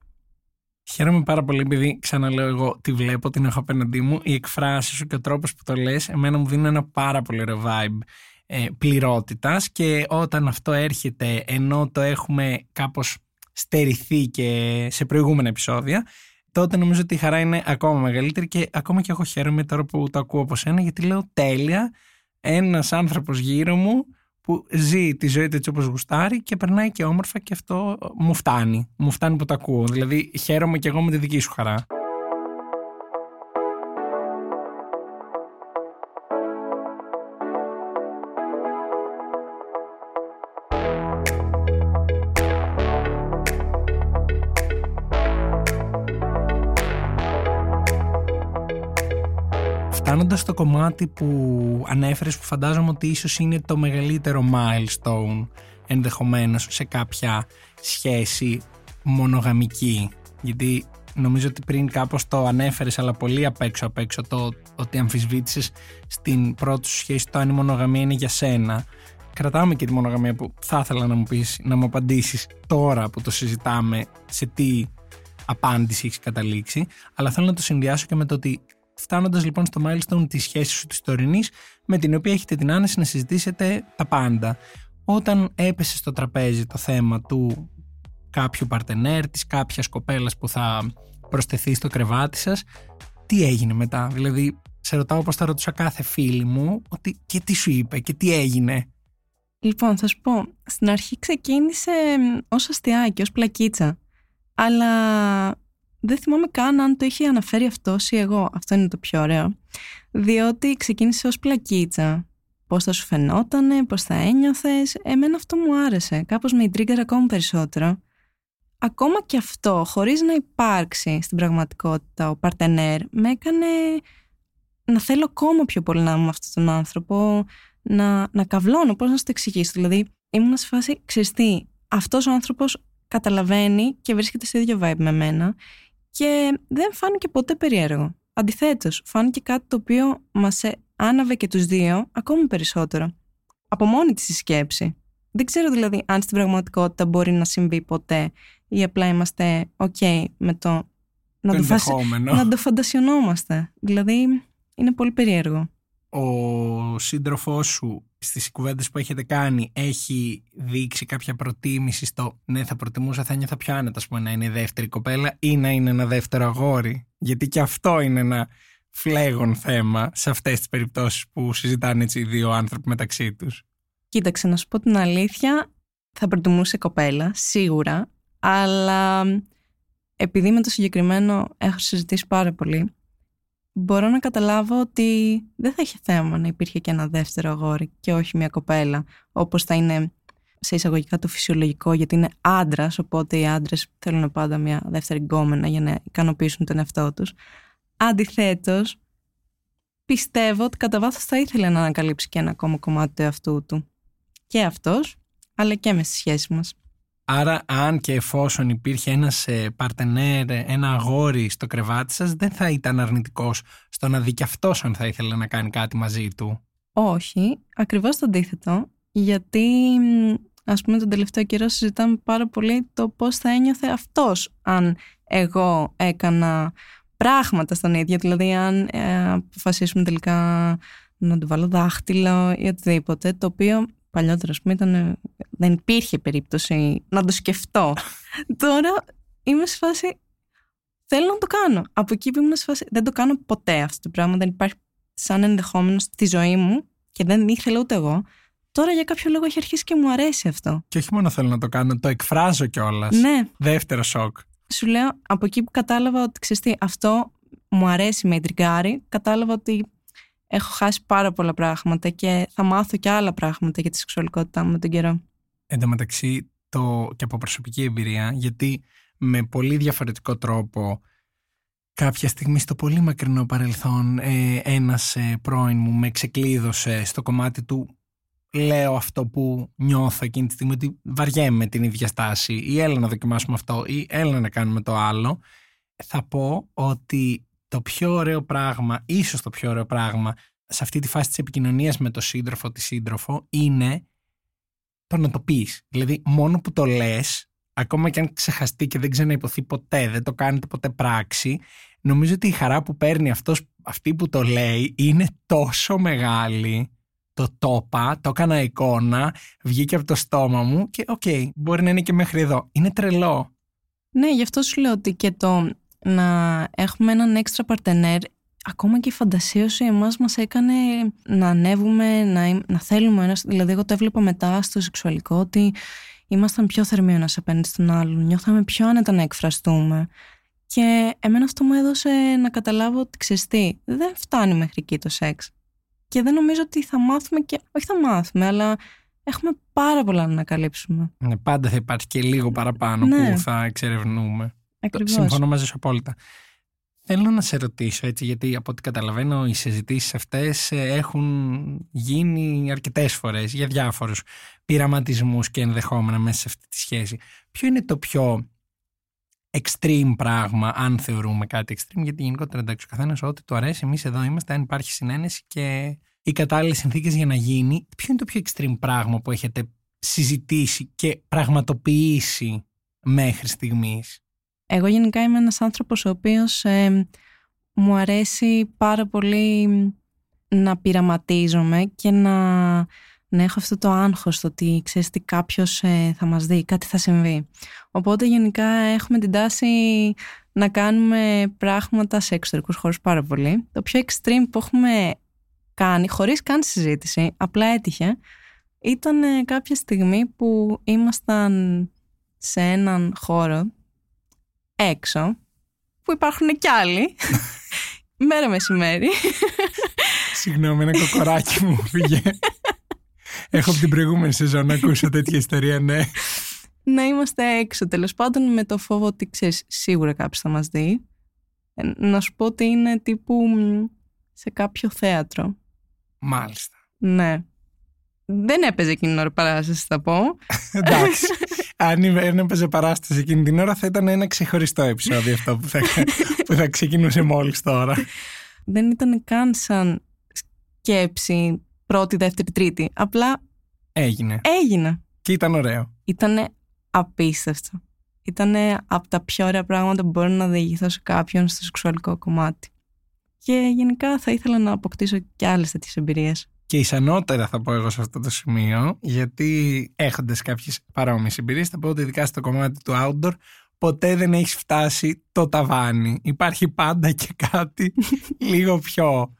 Χαίρομαι πάρα πολύ επειδή ξαναλέω εγώ τη βλέπω, την έχω απέναντί μου. Οι εκφράσεις σου και ο τρόπος που το λες, εμένα μου δίνουν ένα πάρα πολύ ωραίο vibe ε, πληρότητας και όταν αυτό έρχεται ενώ το έχουμε κάπως στερηθεί και σε προηγούμενα επεισόδια, τότε νομίζω ότι η χαρά είναι ακόμα μεγαλύτερη και ακόμα και εγώ χαίρομαι τώρα που το ακούω από σένα γιατί λέω τέλεια ένας άνθρωπος γύρω μου που ζει τη ζωή του έτσι όπως γουστάρει και περνάει και όμορφα και αυτό μου φτάνει. Μου φτάνει που το ακούω. Δηλαδή χαίρομαι και εγώ με τη δική σου χαρά. Φτάνοντας στο κομμάτι που ανέφερες που φαντάζομαι ότι ίσως είναι το μεγαλύτερο milestone ενδεχομένως σε κάποια σχέση μονογαμική. Γιατί νομίζω ότι πριν κάπως το ανέφερες αλλά πολύ απ' έξω απ' έξω το ότι αμφισβήτησες στην πρώτη σου σχέση το αν η μονογαμία είναι για σένα. Κρατάμε και τη μονογαμία που θα ήθελα να μου πεις να μου απαντήσεις τώρα που το συζητάμε σε τι απάντηση έχεις καταλήξει. Αλλά θέλω να το συνδυάσω και με το ότι φτάνοντας λοιπόν στο milestone της σχέσης σου της τωρινής, με την οποία έχετε την άνεση να συζητήσετε τα πάντα. Όταν έπεσε στο τραπέζι το θέμα του κάποιου παρτενέρ, της κάποιας κοπέλας που θα προσθεθεί στο κρεβάτι σας, τι έγινε μετά; Δηλαδή, σε ρωτάω πώς θα ρωτούσα κάθε φίλη μου, ότι και τι σου είπε και τι έγινε; Λοιπόν, θα σου πω, στην αρχή ξεκίνησε ως αστιάκι, ως πλακίτσα. Αλλά δεν θυμάμαι καν αν το είχε αναφέρει αυτό ή εγώ. Αυτό είναι το πιο ωραίο. Διότι ξεκίνησε ως πλακίτσα πώς θα σου φαινότανε, πώς θα ένιωθες. Εμένα αυτό μου άρεσε. Κάπως με ιντρίγκαρε ακόμα περισσότερο. Ακόμα και αυτό, χωρίς να υπάρξει στην πραγματικότητα ο παρτενέρ, με έκανε να θέλω ακόμα πιο πολύ να είμαι με αυτόν τον άνθρωπο, να, να καυλώνω, πώς να σου το εξηγήσω; Δηλαδή, ήμουν σε φάση, ξέρεις τι, αυτός ο άνθρωπος καταλαβαίνει και βρίσκεται στο ίδιο vibe με μένα και δεν φάνηκε ποτέ περίεργο. Αντιθέτως, φάνηκε κάτι το οποίο μας άναβε και τους δύο ακόμα περισσότερο. Από μόνη της η σκέψη. Δεν ξέρω δηλαδή αν στην πραγματικότητα μπορεί να συμβεί ποτέ ή απλά είμαστε OK με το να, το, να το φαντασιωνόμαστε. Δηλαδή είναι πολύ περίεργο. Ο σύντροφός σου στις κουβέντες που έχετε κάνει έχει δείξει κάποια προτίμηση στο ναι θα προτιμούσα θα νιώθω πιο άνετα πούμε, να είναι η δεύτερη κοπέλα ή να είναι ένα δεύτερο αγόρι; Γιατί και αυτό είναι ένα φλέγον θέμα σε αυτές τις περιπτώσεις που συζητάνε έτσι οι δύο άνθρωποι μεταξύ τους. Κοίταξε να σου πω την αλήθεια θα προτιμούσε κοπέλα σίγουρα αλλά επειδή με το συγκεκριμένο έχω συζητήσει πάρα πολύ μπορώ να καταλάβω ότι δεν θα είχε θέμα να υπήρχε και ένα δεύτερο αγόρι και όχι μια κοπέλα, όπως θα είναι σε εισαγωγικά το φυσιολογικό, γιατί είναι άντρας, οπότε οι άντρες θέλουν πάντα μια δεύτερη γκόμενα για να ικανοποιήσουν τον εαυτό τους. Αντιθέτως, πιστεύω ότι κατά βάθος θα ήθελε να ανακαλύψει και ένα ακόμα κομμάτι του εαυτού του. Και αυτός, αλλά και με στη σχέση μας. Άρα αν και εφόσον υπήρχε ένας ε, παρτενέρ, ένα αγόρι στο κρεβάτι σας, δεν θα ήταν αρνητικός στο να δει και αυτός αν θα ήθελε να κάνει κάτι μαζί του. Όχι, ακριβώς το αντίθετο, γιατί ας πούμε τον τελευταίο καιρό συζητάμε πάρα πολύ το πώς θα ένιωθε αυτός αν εγώ έκανα πράγματα στον ίδιο, δηλαδή αν ε, αποφασίσουμε τελικά να του βάλω δάχτυλο ή οτιδήποτε, το οποίο παλιότερα, ας πούμε, ήταν, δεν υπήρχε περίπτωση να το σκεφτώ. *laughs* Τώρα είμαι σε φάση. Θέλω να το κάνω. Από εκεί που ήμουν σε φάση. Δεν το κάνω ποτέ αυτό το πράγμα. Δεν υπάρχει σαν ενδεχόμενο στη ζωή μου και δεν ήθελα ούτε εγώ. Τώρα για κάποιο λόγο έχει αρχίσει και μου αρέσει αυτό. Και όχι μόνο θέλω να το κάνω, το εκφράζω κιόλας. Ναι. Δεύτερο σοκ. Σου λέω, από εκεί που κατάλαβα ότι ξέρεις αυτό μου αρέσει, με τριγκάρει, κατάλαβα ότι έχω χάσει πάρα πολλά πράγματα και θα μάθω και άλλα πράγματα για τη σεξουαλικότητά μου με τον καιρό. Εν τω μεταξύ, το, και από προσωπική εμπειρία, γιατί με πολύ διαφορετικό τρόπο κάποια στιγμή στο πολύ μακρινό παρελθόν ε, ένας ε, πρώην μου με ξεκλείδωσε στο κομμάτι του λέω αυτό που νιώθω εκείνη τη στιγμή ότι βαριέμαι την ίδια στάση ή έλα να δοκιμάσουμε αυτό ή έλα να κάνουμε το άλλο θα πω ότι το πιο ωραίο πράγμα, ίσως το πιο ωραίο πράγμα σε αυτή τη φάση της επικοινωνίας με το σύντροφο, τη σύντροφο, είναι το να το πεις. Δηλαδή, μόνο που το λες, ακόμα και αν ξεχαστεί και δεν ξαναειπωθεί ποτέ, δεν το κάνετε ποτέ πράξη, νομίζω ότι η χαρά που παίρνει αυτός, αυτή που το λέει είναι τόσο μεγάλη. Το 'πα, το έκανα εικόνα, βγήκε από το στόμα μου και οκ, μπορεί να είναι και μέχρι εδώ. Είναι τρελό. Ναι, γι' αυτό σου λέω ότι και το να έχουμε έναν έξτρα παρτενέρ ακόμα και η φαντασίωση εμάς μας έκανε να ανέβουμε, να, να θέλουμε ένας, δηλαδή εγώ το έβλεπα μετά στο σεξουαλικό ότι ήμασταν πιο θερμοί ο ένας απέναντι στον άλλον, νιώθαμε πιο άνετα να εκφραστούμε και εμένα αυτό μου έδωσε να καταλάβω ότι ξεστή, δεν φτάνει μέχρι εκεί το σεξ και δεν νομίζω ότι θα μάθουμε και, όχι θα μάθουμε αλλά έχουμε πάρα πολλά να ανακαλύψουμε. Ναι, πάντα θα υπάρχει και λίγο παραπάνω ναι. που θα εξερευνούμε. Ακριβώς. Συμφωνώ μαζί σου απόλυτα. Θέλω να σε ρωτήσω έτσι, γιατί από ό,τι καταλαβαίνω οι συζητήσεις αυτές ε, έχουν γίνει αρκετές φορές για διάφορους πειραματισμούς και ενδεχόμενα μέσα σε αυτή τη σχέση. Ποιο είναι το πιο extreme πράγμα, αν θεωρούμε κάτι extreme, γιατί γενικότερα εντάξει, ο καθένας ό,τι του αρέσει, εμείς εδώ είμαστε, αν υπάρχει συνένεση και οι κατάλληλες συνθήκες για να γίνει. Ποιο είναι το πιο extreme πράγμα που έχετε συζητήσει και πραγματοποιήσει μέχρι στιγμής; Εγώ γενικά είμαι ένας άνθρωπος ο οποίος ε, μου αρέσει πάρα πολύ να πειραματίζομαι και να, να έχω αυτό το άγχος το ότι ξέρεις τι κάποιος ε, θα μας δει, κάτι θα συμβεί. Οπότε γενικά έχουμε την τάση να κάνουμε πράγματα σε εξωτερικούς χώρους πάρα πολύ. Το πιο extreme που έχουμε κάνει, χωρίς καν συζήτηση, απλά έτυχε, ήταν ε, κάποια στιγμή που ήμασταν σε έναν χώρο έξω, που υπάρχουν κι άλλοι, *laughs* μέρα μεσημέρι. Συγγνώμη, ένα κοκοράκι μου φύγε. Έχω από την προηγούμενη σεζόν να ακούσω τέτοια ιστορία, ναι. Να είμαστε έξω τέλος πάντων με το φόβο ότι ξέρεις σίγουρα κάποιος θα μας δει. Ε, να σου πω ότι είναι τύπου σε κάποιο θέατρο. Μάλιστα. Ναι. Δεν έπαιζε εκείνη την ώρα παράσταση, θα πω. Εντάξει. *laughs* Αν έπαιζε παράσταση εκείνη την ώρα, θα ήταν ένα ξεχωριστό επεισόδιο αυτό που θα, που θα ξεκινούσε μόλις τώρα. Δεν ήταν καν σαν σκέψη πρώτη, δεύτερη, τρίτη. Απλά. Έγινε. Έγινε. Και ήταν ωραίο. Ήταν απίστευτο. Ήταν από τα πιο ωραία πράγματα που μπορεί να διηγηθώ σε κάποιον στο σεξουαλικό κομμάτι. Και γενικά θα ήθελα να αποκτήσω και άλλες τέτοιες εμπειρίες. Και ισανότερα θα πω εγώ σε αυτό το σημείο, γιατί έχοντας κάποιες παρόμοιες εμπειρίες, θα πω ότι ειδικά στο κομμάτι του outdoor, ποτέ δεν έχεις φτάσει το ταβάνι. Υπάρχει πάντα και κάτι *laughs* λίγο πιο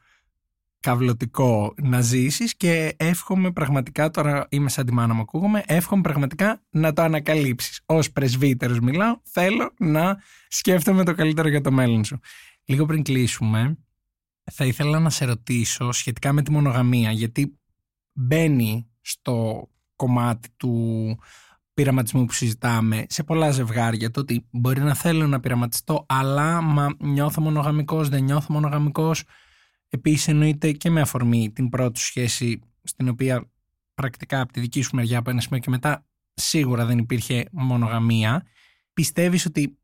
καυλωτικό να ζήσεις και εύχομαι πραγματικά, τώρα είμαι σαν τη μάνα μου ακούγομαι, εύχομαι πραγματικά να το ανακαλύψεις. Ως πρεσβύτερος μιλάω, θέλω να σκέφτομαι το καλύτερο για το μέλλον σου. Λίγο πριν κλείσουμε, θα ήθελα να σε ρωτήσω σχετικά με τη μονογαμία, γιατί μπαίνει στο κομμάτι του πειραματισμού που συζητάμε σε πολλά ζευγάρια το ότι μπορεί να θέλω να πειραματιστώ αλλά μα νιώθω μονογαμικός, δεν νιώθω μονογαμικός Επίσης εννοείται και με αφορμή την πρώτη σχέση στην οποία πρακτικά από τη δική σου μεριά από ένα σημείο και μετά σίγουρα δεν υπήρχε μονογαμία. Πιστεύεις ότι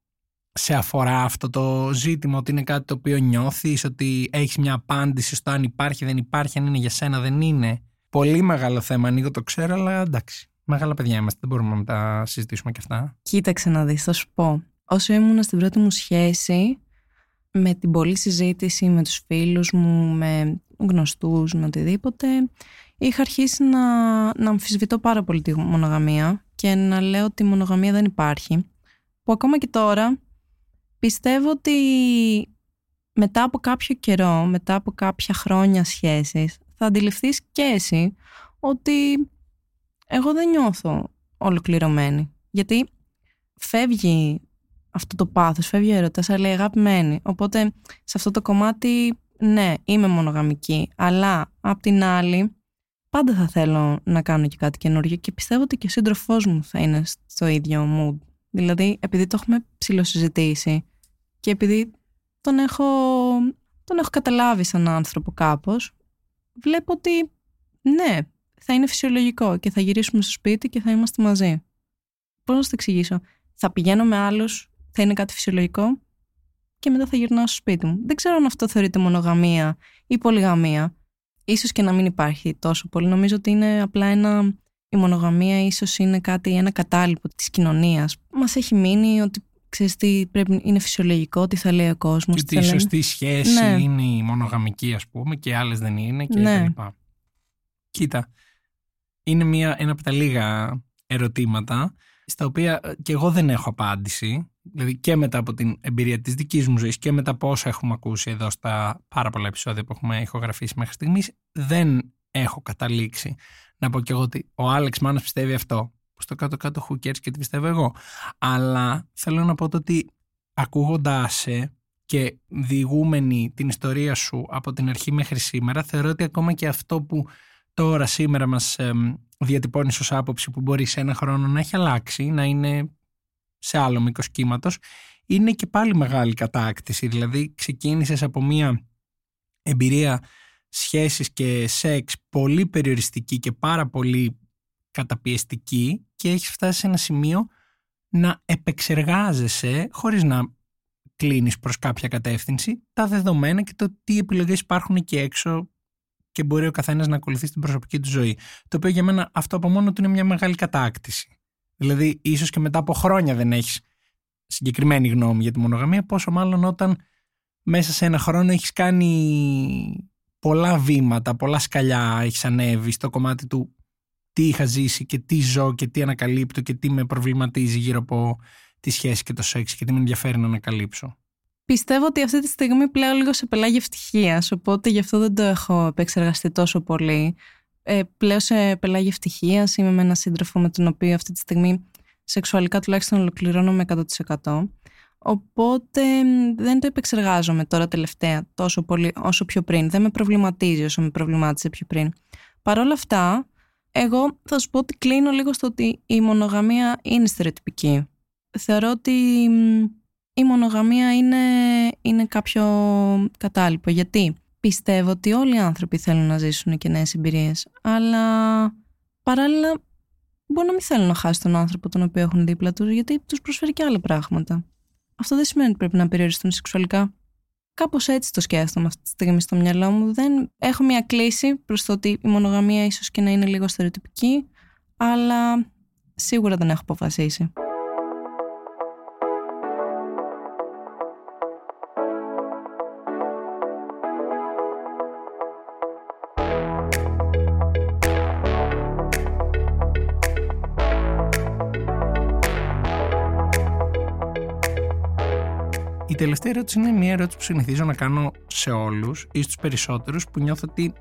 σε αφορά αυτό το ζήτημα, ότι είναι κάτι το οποίο νιώθεις, ότι έχεις μια απάντηση στο αν υπάρχει, δεν υπάρχει, αν είναι για σένα, δεν είναι. Πολύ μεγάλο θέμα, ανοίγω το ξέρω, αλλά εντάξει. Μεγάλα παιδιά είμαστε, δεν μπορούμε να τα συζητήσουμε και αυτά. Κοίταξε να δεις, θα σου πω. Όσο ήμουν στην πρώτη μου σχέση, με την πολλή συζήτηση με τους φίλους μου, με γνωστούς, με οτιδήποτε, είχα αρχίσει να, να αμφισβητώ πάρα πολύ τη μονογαμία και να λέω ότι η μονογαμία δεν υπάρχει. Που ακόμα και τώρα πιστεύω ότι μετά από κάποιο καιρό, μετά από κάποια χρόνια σχέσης, θα αντιληφθείς και εσύ ότι εγώ δεν νιώθω ολοκληρωμένη. Γιατί φεύγει αυτό το πάθος, φεύγει ο έρωτας, αλλά η αγάπη μένει. Οπότε σε αυτό το κομμάτι, ναι, είμαι μονογαμική, αλλά απ' την άλλη, πάντα θα θέλω να κάνω και κάτι καινούργιο και πιστεύω ότι και ο σύντροφός μου θα είναι στο ίδιο mood. Δηλαδή, επειδή το έχουμε ψηλοσυζητήσει και επειδή τον έχω, τον έχω καταλάβει σαν άνθρωπο κάπως, βλέπω ότι ναι, θα είναι φυσιολογικό και θα γυρίσουμε στο σπίτι και θα είμαστε μαζί. Πώς να το εξηγήσω; Θα πηγαίνω με άλλους θα είναι κάτι φυσιολογικό και μετά θα γυρνάω στο σπίτι μου. Δεν ξέρω αν αυτό θεωρείται μονογαμία ή πολυγαμία. Ίσως και να μην υπάρχει τόσο πολύ. Νομίζω ότι είναι απλά ένα... Η μονογαμία ίσως είναι κάτι, ένα κατάλοιπο της κοινωνίας. Μας έχει μείνει ότι ξέρεις τι πρέπει, είναι φυσιολογικό, τι θα λέει ο κόσμος. Και ότι η σωστή σχέση ναι. είναι η μονογαμική ας πούμε και άλλες δεν είναι και ναι. λοιπά. Κοίτα, είναι μια, ένα από τα λίγα ερωτήματα στα οποία και εγώ δεν έχω απάντηση δηλαδή και μετά από την εμπειρία της δικής μου ζωής και μετά από όσα έχουμε ακούσει εδώ στα πάρα πολλά επεισόδια που έχουμε ηχογραφήσει μέχρι στιγμής, δεν έχω καταλήξει να πω και εγώ ότι ο Άλεξ Μάνος πιστεύει αυτό. Που στο κάτω-κάτω who cares και τι πιστεύω εγώ. Αλλά θέλω να πω το ότι ακούγοντάς σε και διηγούμενη την ιστορία σου από την αρχή μέχρι σήμερα, θεωρώ ότι ακόμα και αυτό που τώρα σήμερα μας ε, διατυπώνεις ως άποψη που μπορεί σε ένα χρόνο να έχει αλλάξει, να είναι σε άλλο μήκος κύματος, είναι και πάλι μεγάλη κατάκτηση. Δηλαδή, ξεκίνησες από μια εμπειρία σχέσης και σεξ πολύ περιοριστική και πάρα πολύ καταπιεστική και έχεις φτάσει σε ένα σημείο να επεξεργάζεσαι χωρίς να κλείνεις προς κάποια κατεύθυνση τα δεδομένα και το τι επιλογές υπάρχουν εκεί έξω και μπορεί ο καθένας να ακολουθεί την προσωπική του ζωή. Το οποίο για μένα αυτό από μόνο του είναι μια μεγάλη κατάκτηση. Δηλαδή, ίσως και μετά από χρόνια δεν έχεις συγκεκριμένη γνώμη για τη μονογαμία, πόσο μάλλον όταν μέσα σε ένα χρόνο έχεις κάνει πολλά βήματα, πολλά σκαλιά έχεις ανέβει στο κομμάτι του τι είχα ζήσει και τι ζω και τι ανακαλύπτω και τι με προβληματίζει γύρω από τη σχέση και το σεξ και τι με ενδιαφέρει να ανακαλύψω. Πιστεύω ότι αυτή τη στιγμή πλέον λίγο σε πελάγει ευτυχία, οπότε γι' αυτό δεν το έχω επεξεργαστεί τόσο πολύ ε, πλέον σε πελάγη ευτυχία. Είμαι με έναν σύντροφο με τον οποίο αυτή τη στιγμή σεξουαλικά τουλάχιστον ολοκληρώνομαι 100%. Οπότε δεν το επεξεργάζομαι τώρα τελευταία τόσο πολύ όσο πιο πριν. Δεν με προβληματίζει όσο με προβλημάτισε πιο πριν. Παρ' όλα αυτά, εγώ θα σου πω ότι κλείνω λίγο στο ότι η μονογαμία είναι στερεοτυπική. Θεωρώ ότι η μονογαμία είναι, είναι κάποιο κατάλοιπο. Γιατί πιστεύω ότι όλοι οι άνθρωποι θέλουν να ζήσουν και νέες εμπειρίες. Αλλά παράλληλα μπορεί να μην θέλουν να χάσουν τον άνθρωπο τον οποίο έχουν δίπλα τους γιατί τους προσφέρει και άλλα πράγματα. Αυτό δεν σημαίνει ότι πρέπει να περιοριστούν σεξουαλικά. Κάπως έτσι το σκέφτομαι αυτή τη στιγμή στο μυαλό μου. Δεν έχω μια κλίση προς το ότι η μονογαμία ίσως και να είναι λίγο στερεοτυπική, αλλά σίγουρα δεν έχω αποφασίσει. Τελευταία ερώτηση είναι μια ερώτηση που συνηθίζω να κάνω σε όλους ή στους περισσότερους που νιώθω ότι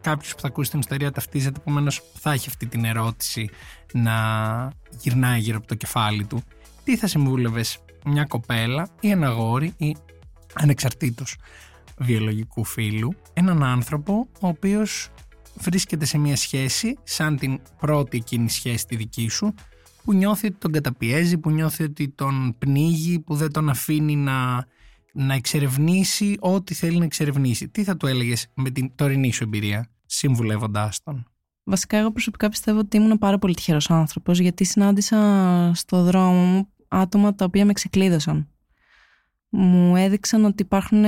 κάποιος που θα ακούσει την ιστορία ταυτίζεται, επομένως θα έχει αυτή την ερώτηση να γυρνάει γύρω από το κεφάλι του. Τι θα συμβούλευες μια κοπέλα ή ένα γόρι ή ανεξαρτήτως βιολογικού φίλου, έναν άνθρωπο ο οποίος βρίσκεται σε μια σχέση σαν την πρώτη εκείνη σχέση τη δική σου που νιώθει ότι τον καταπιέζει, που νιώθει ότι τον πνίγει, που δεν τον αφήνει να, να εξερευνήσει ό,τι θέλει να εξερευνήσει. Τι θα του έλεγες με την τωρινή σου εμπειρία, συμβουλεύοντάς τον; Βασικά, εγώ προσωπικά πιστεύω ότι ήμουν πάρα πολύ τυχερός άνθρωπος, γιατί συνάντησα στο δρόμο μου άτομα τα οποία με ξεκλείδωσαν. Μου έδειξαν ότι υπάρχουν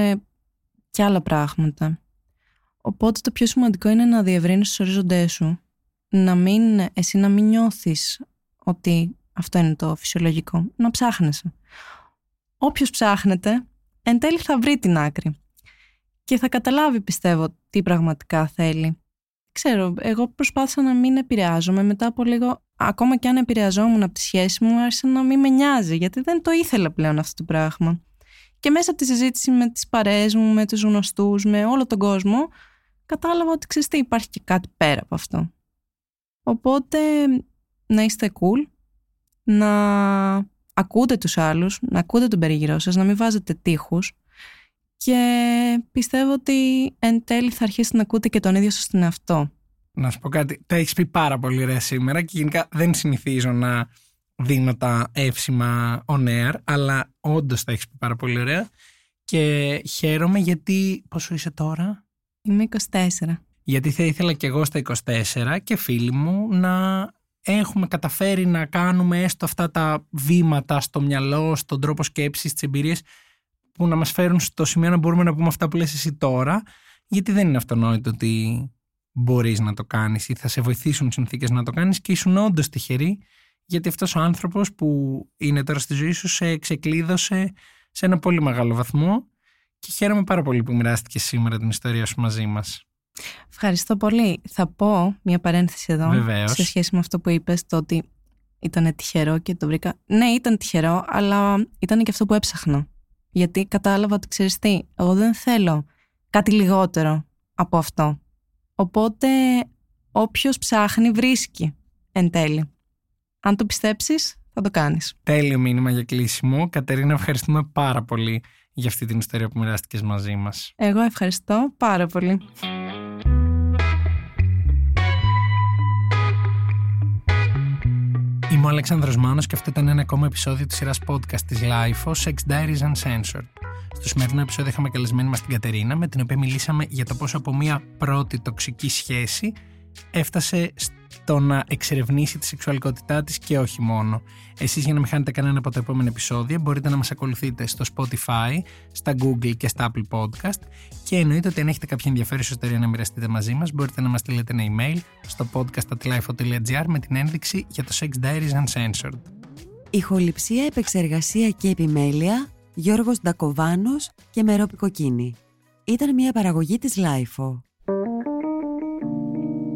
και άλλα πράγματα. Οπότε το πιο σημαντικό είναι να διευρύνεις τους ορίζοντέ σου. Να μην, εσύ να μην νιώθεις ότι αυτό είναι το φυσιολογικό. Να ψάχνεσαι. Όποιος ψάχνεται, εν τέλει θα βρει την άκρη. Και θα καταλάβει, πιστεύω, τι πραγματικά θέλει. Ξέρω, εγώ προσπάθησα να μην επηρεάζομαι. Μετά από λίγο, ακόμα και αν επηρεαζόμουν από τη σχέση μου, άρχισε να μην με νοιάζει, γιατί δεν το ήθελα πλέον αυτό το πράγμα. Και μέσα από τη συζήτηση με τις παρέες μου, με τους γνωστούς, με όλο τον κόσμο, κατάλαβα ότι ξέρεις τι, υπάρχει και κάτι πέρα από αυτό. Οπότε να είστε cool, να ακούτε τους άλλους, να ακούτε τον περιγυρό σας, να μην βάζετε τείχους και πιστεύω ότι εν τέλει θα αρχίσετε να ακούτε και τον ίδιο σας τον εαυτό. Να σου πω κάτι, τα έχεις πει πάρα πολύ ωραία σήμερα και γενικά δεν συνηθίζω να δίνω τα εύσημα on air, αλλά όντως τα έχεις πει πάρα πολύ ωραία και χαίρομαι γιατί, πόσο είσαι τώρα; Είμαι 24. Γιατί θα ήθελα και εγώ στα 24 και φίλοι μου να έχουμε καταφέρει να κάνουμε έστω αυτά τα βήματα στο μυαλό, στον τρόπο σκέψης, στις εμπειρίες που να μας φέρουν στο σημείο να μπορούμε να πούμε αυτά που λες εσύ τώρα γιατί δεν είναι αυτονόητο ότι μπορείς να το κάνεις ή θα σε βοηθήσουν συνθήκες να το κάνεις και ήσουν όντως τυχερή γιατί αυτός ο άνθρωπος που είναι τώρα στη ζωή σου σε ξεκλείδωσε σε ένα πολύ μεγάλο βαθμό και χαίρομαι πάρα πολύ που μοιράστηκες σήμερα την ιστορία σου μαζί μας. Ευχαριστώ πολύ. Θα πω μια παρένθεση εδώ Βεβαίως. σε σχέση με αυτό που είπες, το ότι ήταν τυχερό και το βρήκα. Ναι, ήταν τυχερό, αλλά ήταν και αυτό που έψαχνα. Γιατί κατάλαβα ότι ξέρεις τι, εγώ δεν θέλω κάτι λιγότερο από αυτό. Οπότε όποιος ψάχνει βρίσκει εν τέλει. Αν το πιστέψεις, θα το κάνεις. Τέλειο μήνυμα για κλείσιμο. Κατερίνα, ευχαριστούμε πάρα πολύ για αυτή την ιστορία που μοιράστηκες μαζί μας. Εγώ ευχαριστώ πάρα πολύ. Είμαι ο Αλέξανδρος Μάνος και αυτό ήταν ένα ακόμα επεισόδιο της σειράς podcast της LIFO, Sex Diaries Uncensored. Στο σημερινό επεισόδιο είχαμε καλεσμένη μας την Κατερίνα, με την οποία μιλήσαμε για το πώς από μια πρώτη τοξική σχέση έφτασε στο να εξερευνήσει τη σεξουαλικότητά της και όχι μόνο. Εσείς για να μην χάνετε κανένα από τα επόμενα επεισόδια μπορείτε να μας ακολουθείτε στο Spotify, στα Google και στα Apple Podcast και εννοείται ότι αν έχετε κάποια ενδιαφέρουσα ιστορία να μοιραστείτε μαζί μας μπορείτε να μας στείλετε ένα email στο podcast.lifeo.gr με την ένδειξη για το Sex Diaries Uncensored. Ηχοληψία, επεξεργασία και επιμέλεια Γιώργος Ντακοβάνος και Μερόπη Κοκκίνη. Ήταν μια παραγωγή της Lifeo.